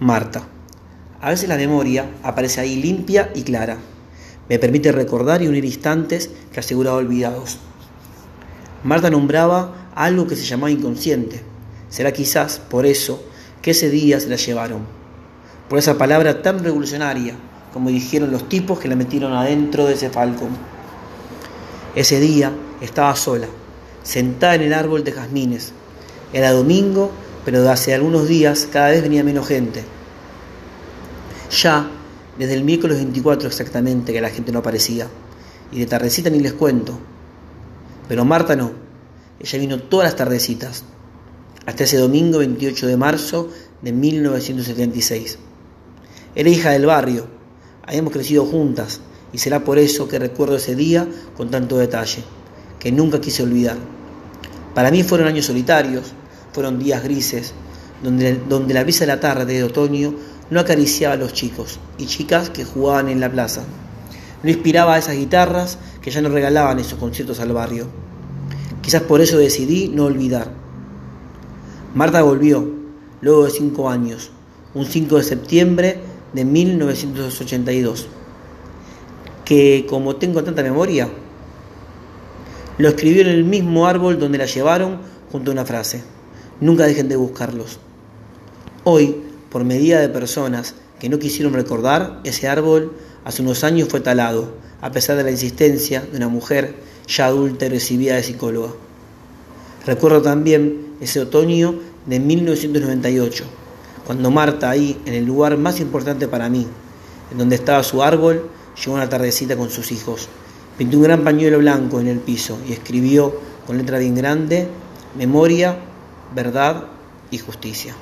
Marta. A veces la memoria aparece ahí limpia y clara. Me permite recordar y unir instantes que aseguraba olvidados. Marta nombraba algo que se llamaba inconsciente. Será quizás por eso que ese día se la llevaron. Por esa palabra tan revolucionaria, como dijeron los tipos que la metieron adentro de ese falcón. Ese día estaba sola, sentada en el árbol de jazmines. Era domingo, pero de hace algunos días cada vez venía menos gente. Ya desde el miércoles 24 exactamente que la gente no aparecía. Y de tardecita ni les cuento. Pero Marta no. Ella vino todas las tardecitas. Hasta ese domingo 28 de marzo de 1976. Era hija del barrio. Habíamos crecido juntas y será por eso que recuerdo ese día con tanto detalle, que nunca quise olvidar. Para mí fueron años solitarios, fueron días grises, donde, donde la brisa de la tarde de otoño no acariciaba a los chicos y chicas que jugaban en la plaza. No inspiraba a esas guitarras que ya no regalaban esos conciertos al barrio. Quizás por eso decidí no olvidar. Marta volvió, luego de cinco años, un 5 de septiembre de 1982, que como tengo tanta memoria, lo escribió en el mismo árbol donde la llevaron junto a una frase. Nunca dejen de buscarlos. Hoy, por medida de personas que no quisieron recordar, ese árbol hace unos años fue talado, a pesar de la insistencia de una mujer ya adulta y recibida de psicóloga. Recuerdo también ese otoño de 1998, cuando Marta ahí, en el lugar más importante para mí, en donde estaba su árbol, llegó una tardecita con sus hijos. Pintó un gran pañuelo blanco en el piso y escribió con letra bien grande, memoria, verdad y justicia.